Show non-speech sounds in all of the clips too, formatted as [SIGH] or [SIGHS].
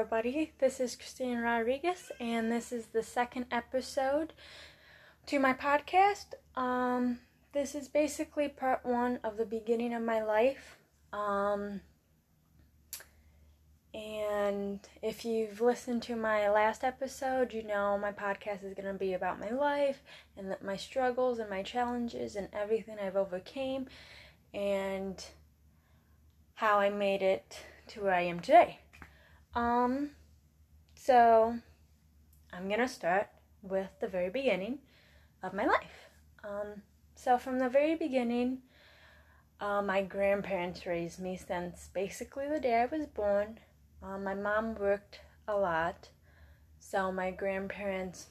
everybody. This is Christina Rodriguez, and this is the second episode to my podcast. Um, this is basically part one of the beginning of my life. Um, and if you've listened to my last episode, you know my podcast is going to be about my life and my struggles and my challenges and everything I've overcame and how I made it to where I am today. Um, so I'm gonna start with the very beginning of my life. Um, so from the very beginning, uh, my grandparents raised me since basically the day I was born. Um, my mom worked a lot, so my grandparents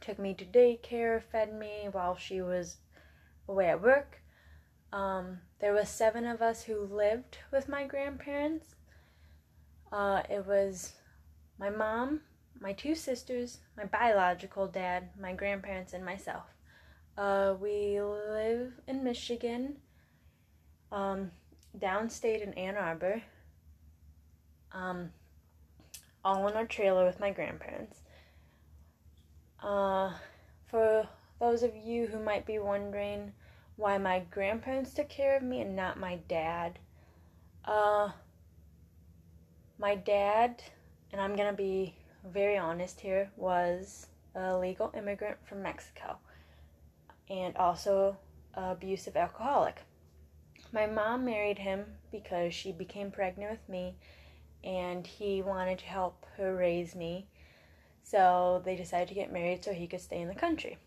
took me to daycare, fed me while she was away at work. Um, there was seven of us who lived with my grandparents, uh, it was my mom, my two sisters, my biological dad, my grandparents, and myself. Uh, we live in Michigan, um, downstate in Ann Arbor, um, all in our trailer with my grandparents. Uh, for those of you who might be wondering why my grandparents took care of me and not my dad, uh, my dad, and I'm to be very honest here, was a legal immigrant from Mexico and also abusive alcoholic. My mom married him because she became pregnant with me and he wanted to help her raise me. So they decided to get married so he could stay in the country.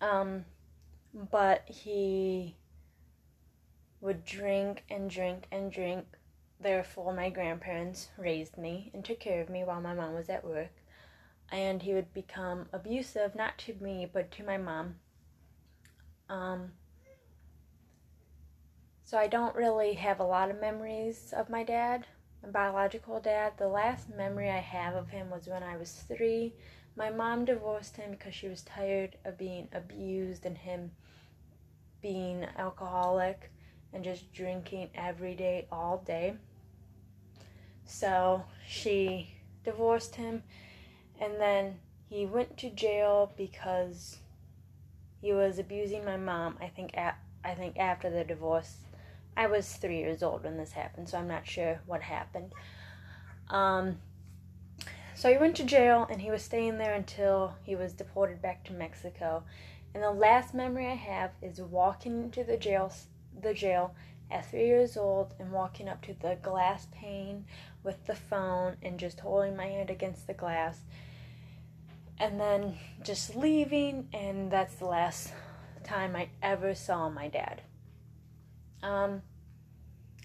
Um, but he would drink and drink and drink Therefore, my grandparents raised me and took care of me while my mom was at work. And he would become abusive, not to me, but to my mom. Um, so I don't really have a lot of memories of my dad, my biological dad. The last memory I have of him was when I was three. My mom divorced him because she was tired of being abused and him being alcoholic and just drinking every day, all day. So she divorced him, and then he went to jail because he was abusing my mom. I think at, I think after the divorce, I was three years old when this happened, so I'm not sure what happened. Um, so he went to jail, and he was staying there until he was deported back to Mexico. And the last memory I have is walking into the jail, the jail at three years old, and walking up to the glass pane with the phone and just holding my hand against the glass and then just leaving and that's the last time I ever saw my dad. Um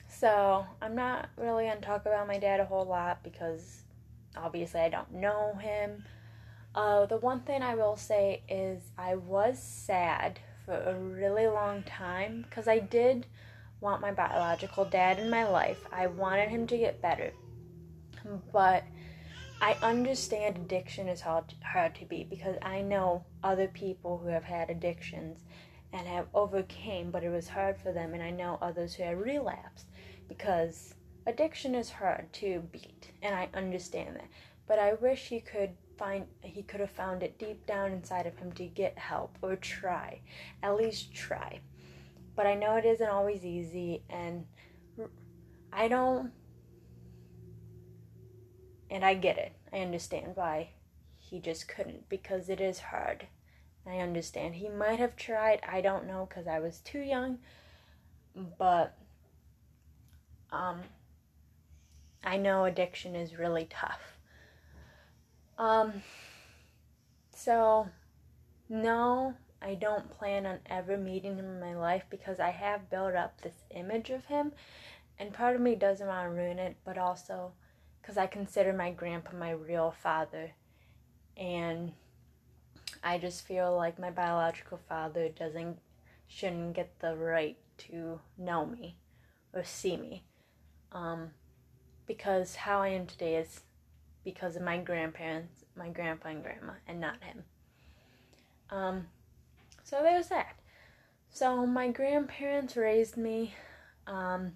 so I'm not really gonna talk about my dad a whole lot because obviously I don't know him. Uh, the one thing I will say is I was sad for a really long time because I did want my biological dad in my life. I wanted him to get better but I understand addiction is hard hard to beat because I know other people who have had addictions and have overcame, but it was hard for them, and I know others who have relapsed because addiction is hard to beat, and I understand that. But I wish he could find he could have found it deep down inside of him to get help or try, at least try. But I know it isn't always easy, and I don't and I get it. I understand why he just couldn't because it is hard. I understand. He might have tried. I don't know because I was too young. But um, I know addiction is really tough. Um, so, no, I don't plan on ever meeting him in my life because I have built up this image of him. And part of me doesn't want to ruin it, but also because I consider my grandpa my real father. And I just feel like my biological father doesn't shouldn't get the right to know me or see me. Um, because how I am today is because of my grandparents, my grandpa and grandma, and not him. Um, so there's that. So my grandparents raised me. Um,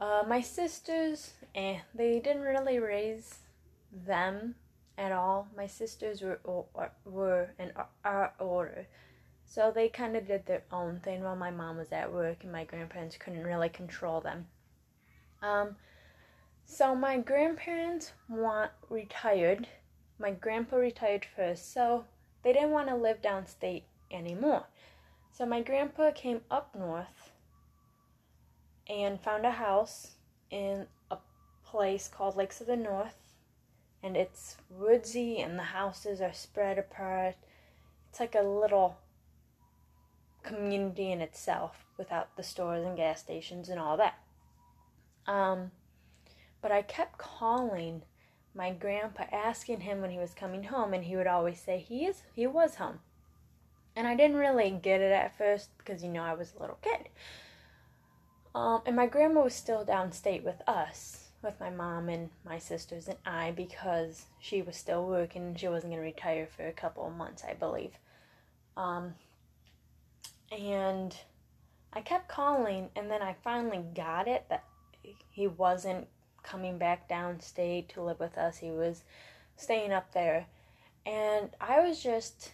Uh, my sisters, eh, they didn't really raise them at all. My sisters were were in our order, so they kind of did their own thing while my mom was at work, and my grandparents couldn't really control them. Um, so my grandparents want retired. My grandpa retired first, so they didn't want to live downstate anymore. So my grandpa came up north and found a house in a place called Lakes of the North. And it's woodsy and the houses are spread apart. It's like a little community in itself without the stores and gas stations and all that. Um, but I kept calling my grandpa asking him when he was coming home and he would always say he is he was home. And I didn't really get it at first because you know I was a little kid. Um, and my grandma was still downstate with us, with my mom and my sisters and I, because she was still working. She wasn't going to retire for a couple of months, I believe. Um, and I kept calling, and then I finally got it that he wasn't coming back downstate to live with us. He was staying up there. And I was just,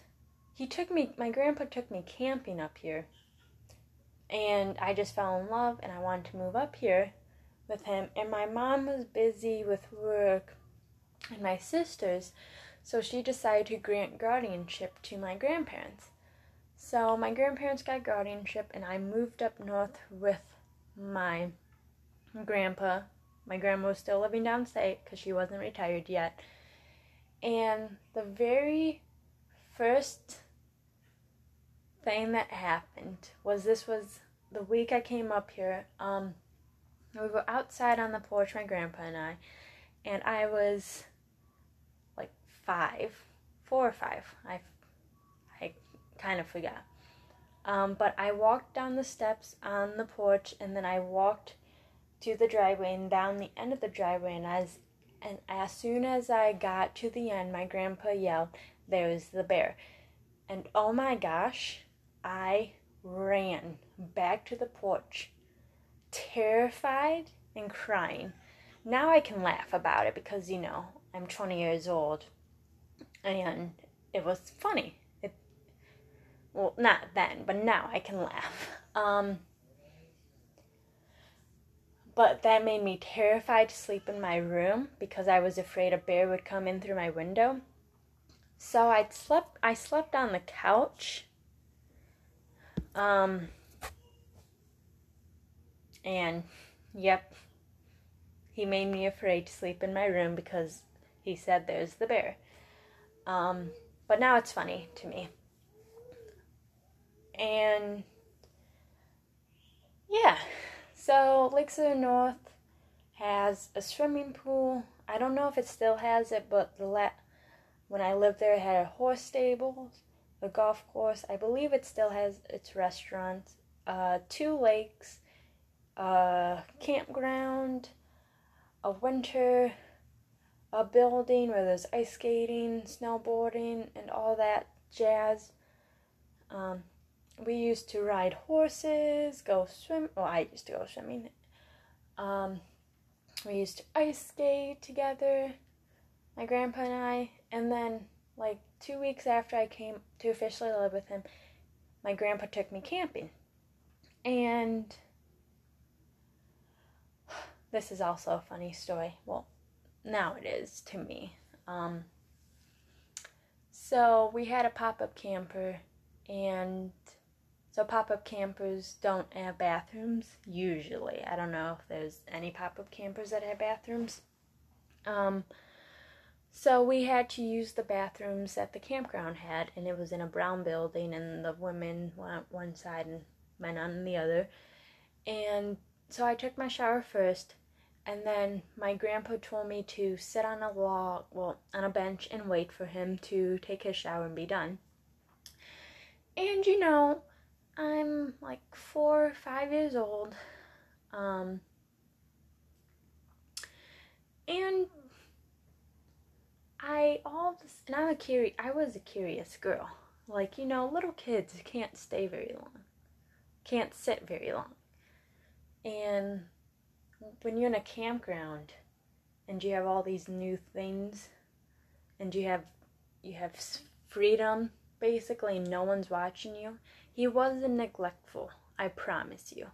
he took me, my grandpa took me camping up here and I just fell in love and I wanted to move up here with him. And my mom was busy with work and my sisters, so she decided to grant guardianship to my grandparents. So my grandparents got guardianship and I moved up north with my grandpa. My grandma was still living downstate because she wasn't retired yet. And the very first thing that happened was this was the week I came up here. Um, we were outside on the porch, my grandpa and I, and I was like five, four or five. I, I kind of forgot. Um, but I walked down the steps on the porch, and then I walked to the driveway and down the end of the driveway. And as and as soon as I got to the end, my grandpa yelled, "There's the bear!" And oh my gosh, I ran back to the porch, terrified and crying. Now I can laugh about it because, you know, I'm 20 years old and it was funny. It, well, not then, but now I can laugh. Um, but that made me terrified to sleep in my room because I was afraid a bear would come in through my window. So I slept I slept on the couch um, and yep, he made me afraid to sleep in my room because he said there's the bear. Um, but now it's funny to me. And yeah, so Lakes of the North has a swimming pool. I don't know if it still has it, but the la- when I lived there, it had a horse stable, a golf course. I believe it still has its restaurant, uh, two lakes, a campground, a winter, a building where there's ice skating, snowboarding, and all that jazz. Um, we used to ride horses, go swim. Well, I used to go swimming. Um, we used to ice skate together, my grandpa and I, and then like two weeks after I came to officially live with him, my grandpa took me camping. And [SIGHS] this is also a funny story. Well, now it is to me. Um, so we had a pop up camper, and so pop up campers don't have bathrooms usually. I don't know if there's any pop up campers that have bathrooms. Um, so we had to use the bathrooms that the campground had, and it was in a brown building, and the women went one side and men on the other. And so I took my shower first, and then my grandpa told me to sit on a log, well, on a bench and wait for him to take his shower and be done. And you know, I'm like four or five years old. Um, and I all this, and I'm a curious. I was a curious girl. Like you know, little kids can't stay very long, can't sit very long, and when you're in a campground and you have all these new things and you have you have freedom basically no one's watching you he wasn't neglectful i promise you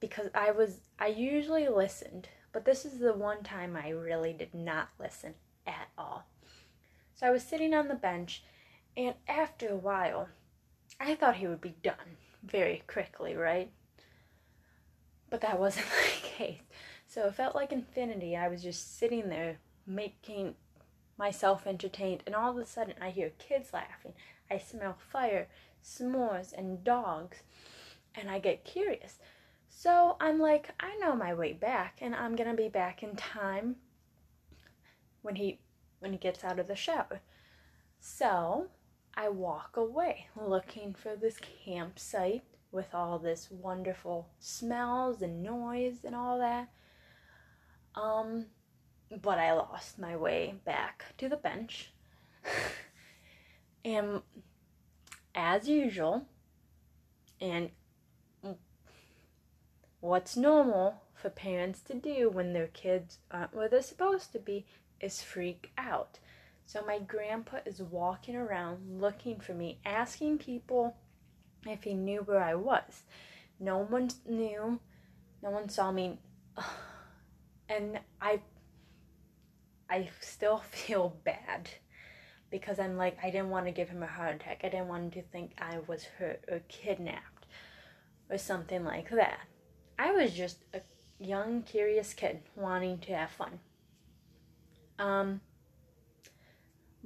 because i was i usually listened but this is the one time i really did not listen at all so i was sitting on the bench and after a while i thought he would be done very quickly right but that wasn't [LAUGHS] the case. So it felt like infinity. I was just sitting there making myself entertained, and all of a sudden I hear kids laughing. I smell fire, s'mores, and dogs, and I get curious. So I'm like, I know my way back, and I'm gonna be back in time when he when he gets out of the shower. So I walk away looking for this campsite with all this wonderful smells and noise and all that. Um, but I lost my way back to the bench. [LAUGHS] and as usual, and what's normal for parents to do when their kids aren't where they're supposed to be is freak out. So my grandpa is walking around looking for me, asking people if he knew where I was. No one knew, no one saw me, [SIGHS] and I I still [LAUGHS] feel bad because I'm like I didn't want to give him a heart attack. I didn't want him to think I was hurt or kidnapped or something like that. I was just a young curious kid wanting to have fun. Um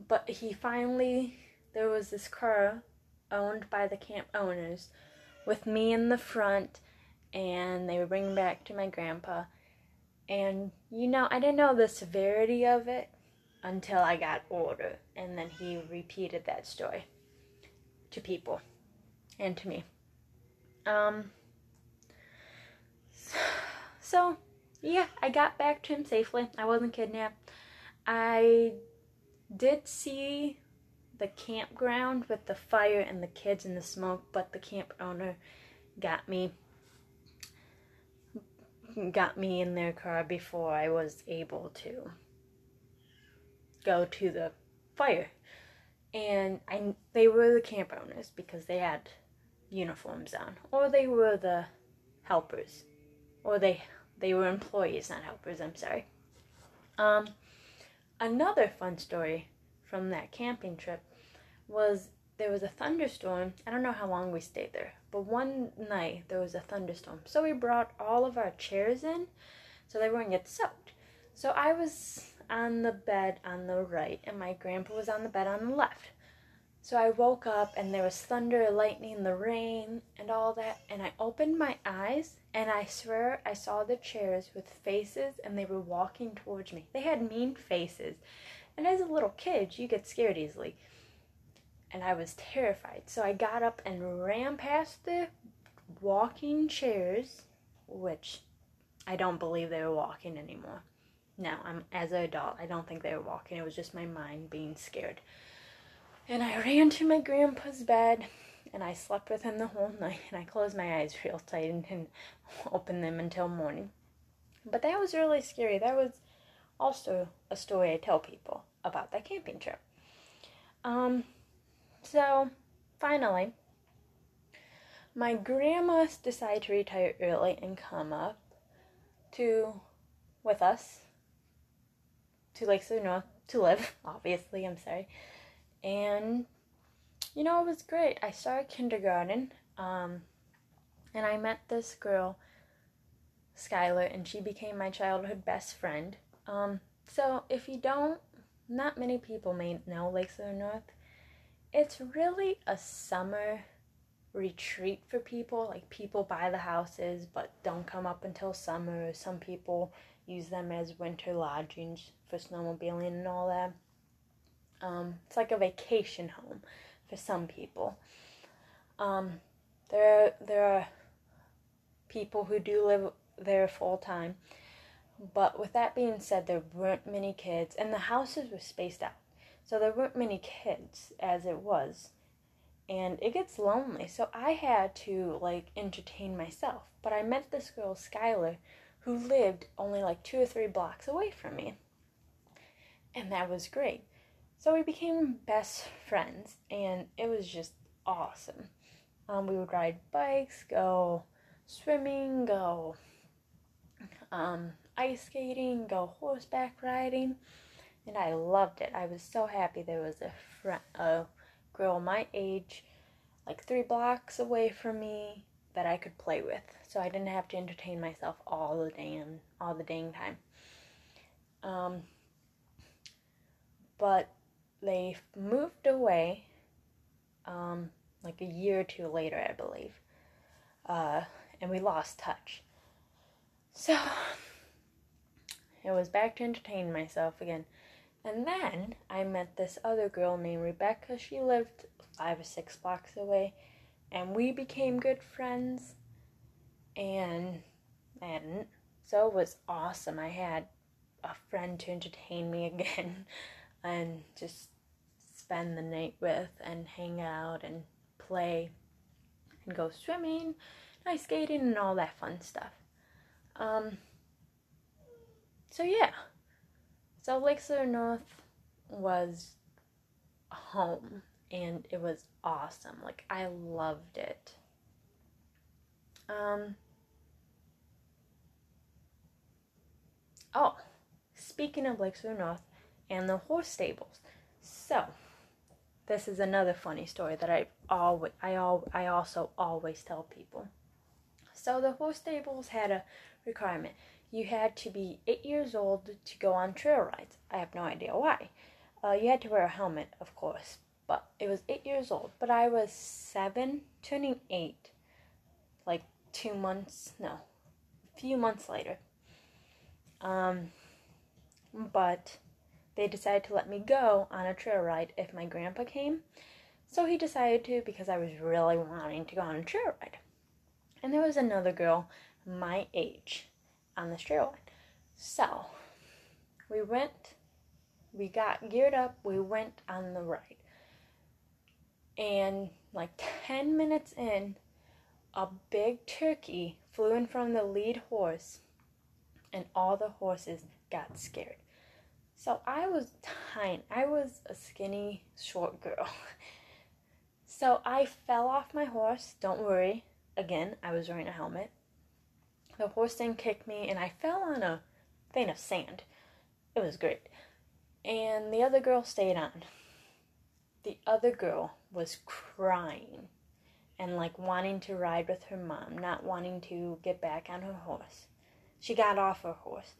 but he finally there was this car owned by the camp owners with me in the front and they were bringing back to my grandpa and you know i didn't know the severity of it until i got older and then he repeated that story to people and to me. Um so yeah i got back to him safely. I wasn't kidnapped. I did see the campground with the fire and the kids and the smoke, but the camp owner got me got me in their car before I was able to go to the fire. And I they were the camp owners because they had uniforms on or they were the helpers or they they were employees not helpers, I'm sorry. Um another fun story from that camping trip was there was a thunderstorm. I don't know how long we stayed there, but one night there was a thunderstorm. So we brought all of our chairs in so they wouldn't get soaked. So I was on the bed on the right and my grandpa was on the bed on the left. So I woke up and there was thunder, lightning, the rain, and all that. And I opened my eyes and I swear I saw the chairs with faces and they were walking towards me. They had mean faces. And as a little kid, you get scared easily and I was terrified. So I got up and ran past the walking chairs, which I don't believe they were walking anymore. No, I'm as an adult, I don't think they were walking. It was just my mind being scared. And I ran to my grandpa's bed and I slept with him the whole night and I closed my eyes real tight and didn't [LAUGHS] open them until morning. But that was really scary. That was also a story I tell people about that camping trip. Um, so, finally, my grandma decided to retire early and come up to with us to Lake North to live. [LAUGHS] Obviously, I'm sorry, and you know it was great. I started kindergarten, um, and I met this girl, Skylar, and she became my childhood best friend. Um, so if you don't, not many people may know Lake North it's really a summer retreat for people. Like people buy the houses but don't come up until summer. Some people use them as winter lodgings for snowmobiling and all that. Um, it's like a vacation home for some people. Um, there, are, there are people who do live there full time. But with that being said, there weren't many kids, and the houses were spaced out. So there weren't many kids as it was. And it gets lonely. So I had to like entertain myself. But I met this girl, Skylar, who lived only like two or three blocks away from me. And that was great. So we became best friends, and it was just awesome. Um, we would ride bikes, go swimming, go um, ice skating, go horseback riding, and I loved it. I was so happy there was a a girl my age, like three blocks away from me, that I could play with, so I didn't have to entertain myself all the damn all the dang time. Um, but they moved away, um, like a year or two later, I believe, uh, and we lost touch. So it was back to entertain myself again. And then I met this other girl named Rebecca. She lived five or six blocks away, and we became good friends. And and so it was awesome. I had a friend to entertain me [LAUGHS] again, and just spend the night with, and hang out and play, and go swimming, ice skating, and all that fun stuff. Um, so yeah, so Lake North was home and it was awesome. Like I loved it. Um Oh, speaking of Lakes of the North and the horse stables. So, this is another funny story that I always I all I also always tell people. So the horse stables had a requirement. You had to be eight years old to go on trail rides. I have no idea why. Uh, you had to wear a helmet, of course, but it was eight years old. But I was seven, turning eight, like two months, no, a few months later. Um, but they decided to let me go on a trail ride if my grandpa came. So he decided to because I was really wanting to go on a trail ride. And there was another girl my age on this trail ride. So we went, we got geared up, we went on the ride. And like 10 minutes in, a big turkey flew in from the lead horse, and all the horses got scared. So I was tiny. I was a skinny, short girl. [LAUGHS] So I fell off my horse. Don't worry. Again, I was wearing a helmet. The horse didn't kick me, and I fell on a thing of sand. It was great. And the other girl stayed on. The other girl was crying and like wanting to ride with her mom, not wanting to get back on her horse. She got off her horse,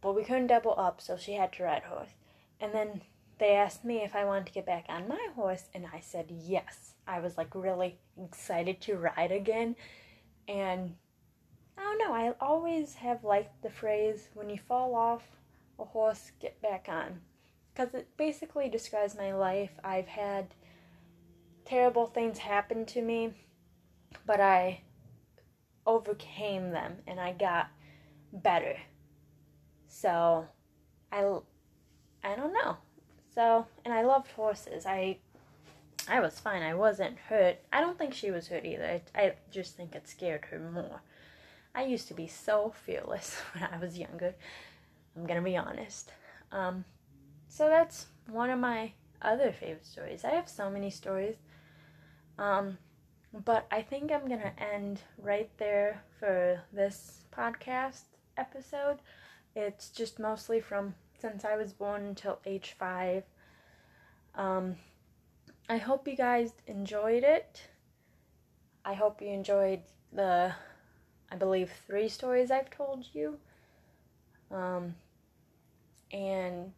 but we couldn't double up, so she had to ride horse. And then they asked me if I wanted to get back on my horse, and I said yes. I was like really excited to ride again. And I don't know, I always have liked the phrase when you fall off a horse, get back on. Because it basically describes my life. I've had terrible things happened to me, but I overcame them and I got better. So, I I don't know. So, and I loved horses. I I was fine. I wasn't hurt. I don't think she was hurt either. I, I just think it scared her more. I used to be so fearless [LAUGHS] when I was younger. I'm gonna be honest. Um, so that's one of my other favorite stories. I have so many stories. Um, but I think I'm gonna end right there for this podcast episode. It's just mostly from since I was born until age five. Um, I hope you guys enjoyed it. I hope you enjoyed the, I believe, three stories I've told you. Um, and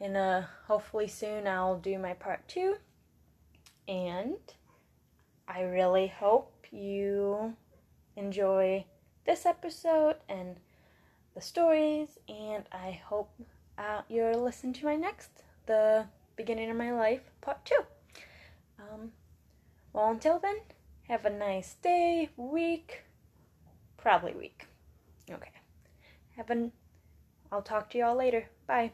in a hopefully soon I'll do my part two. And I really hope you enjoy this episode and the stories, and I hope uh, you'll listen to my next, the beginning of my life, part two. Um, well, until then, have a nice day, week, probably week. Okay. Have an. I'll talk to y'all later. Bye.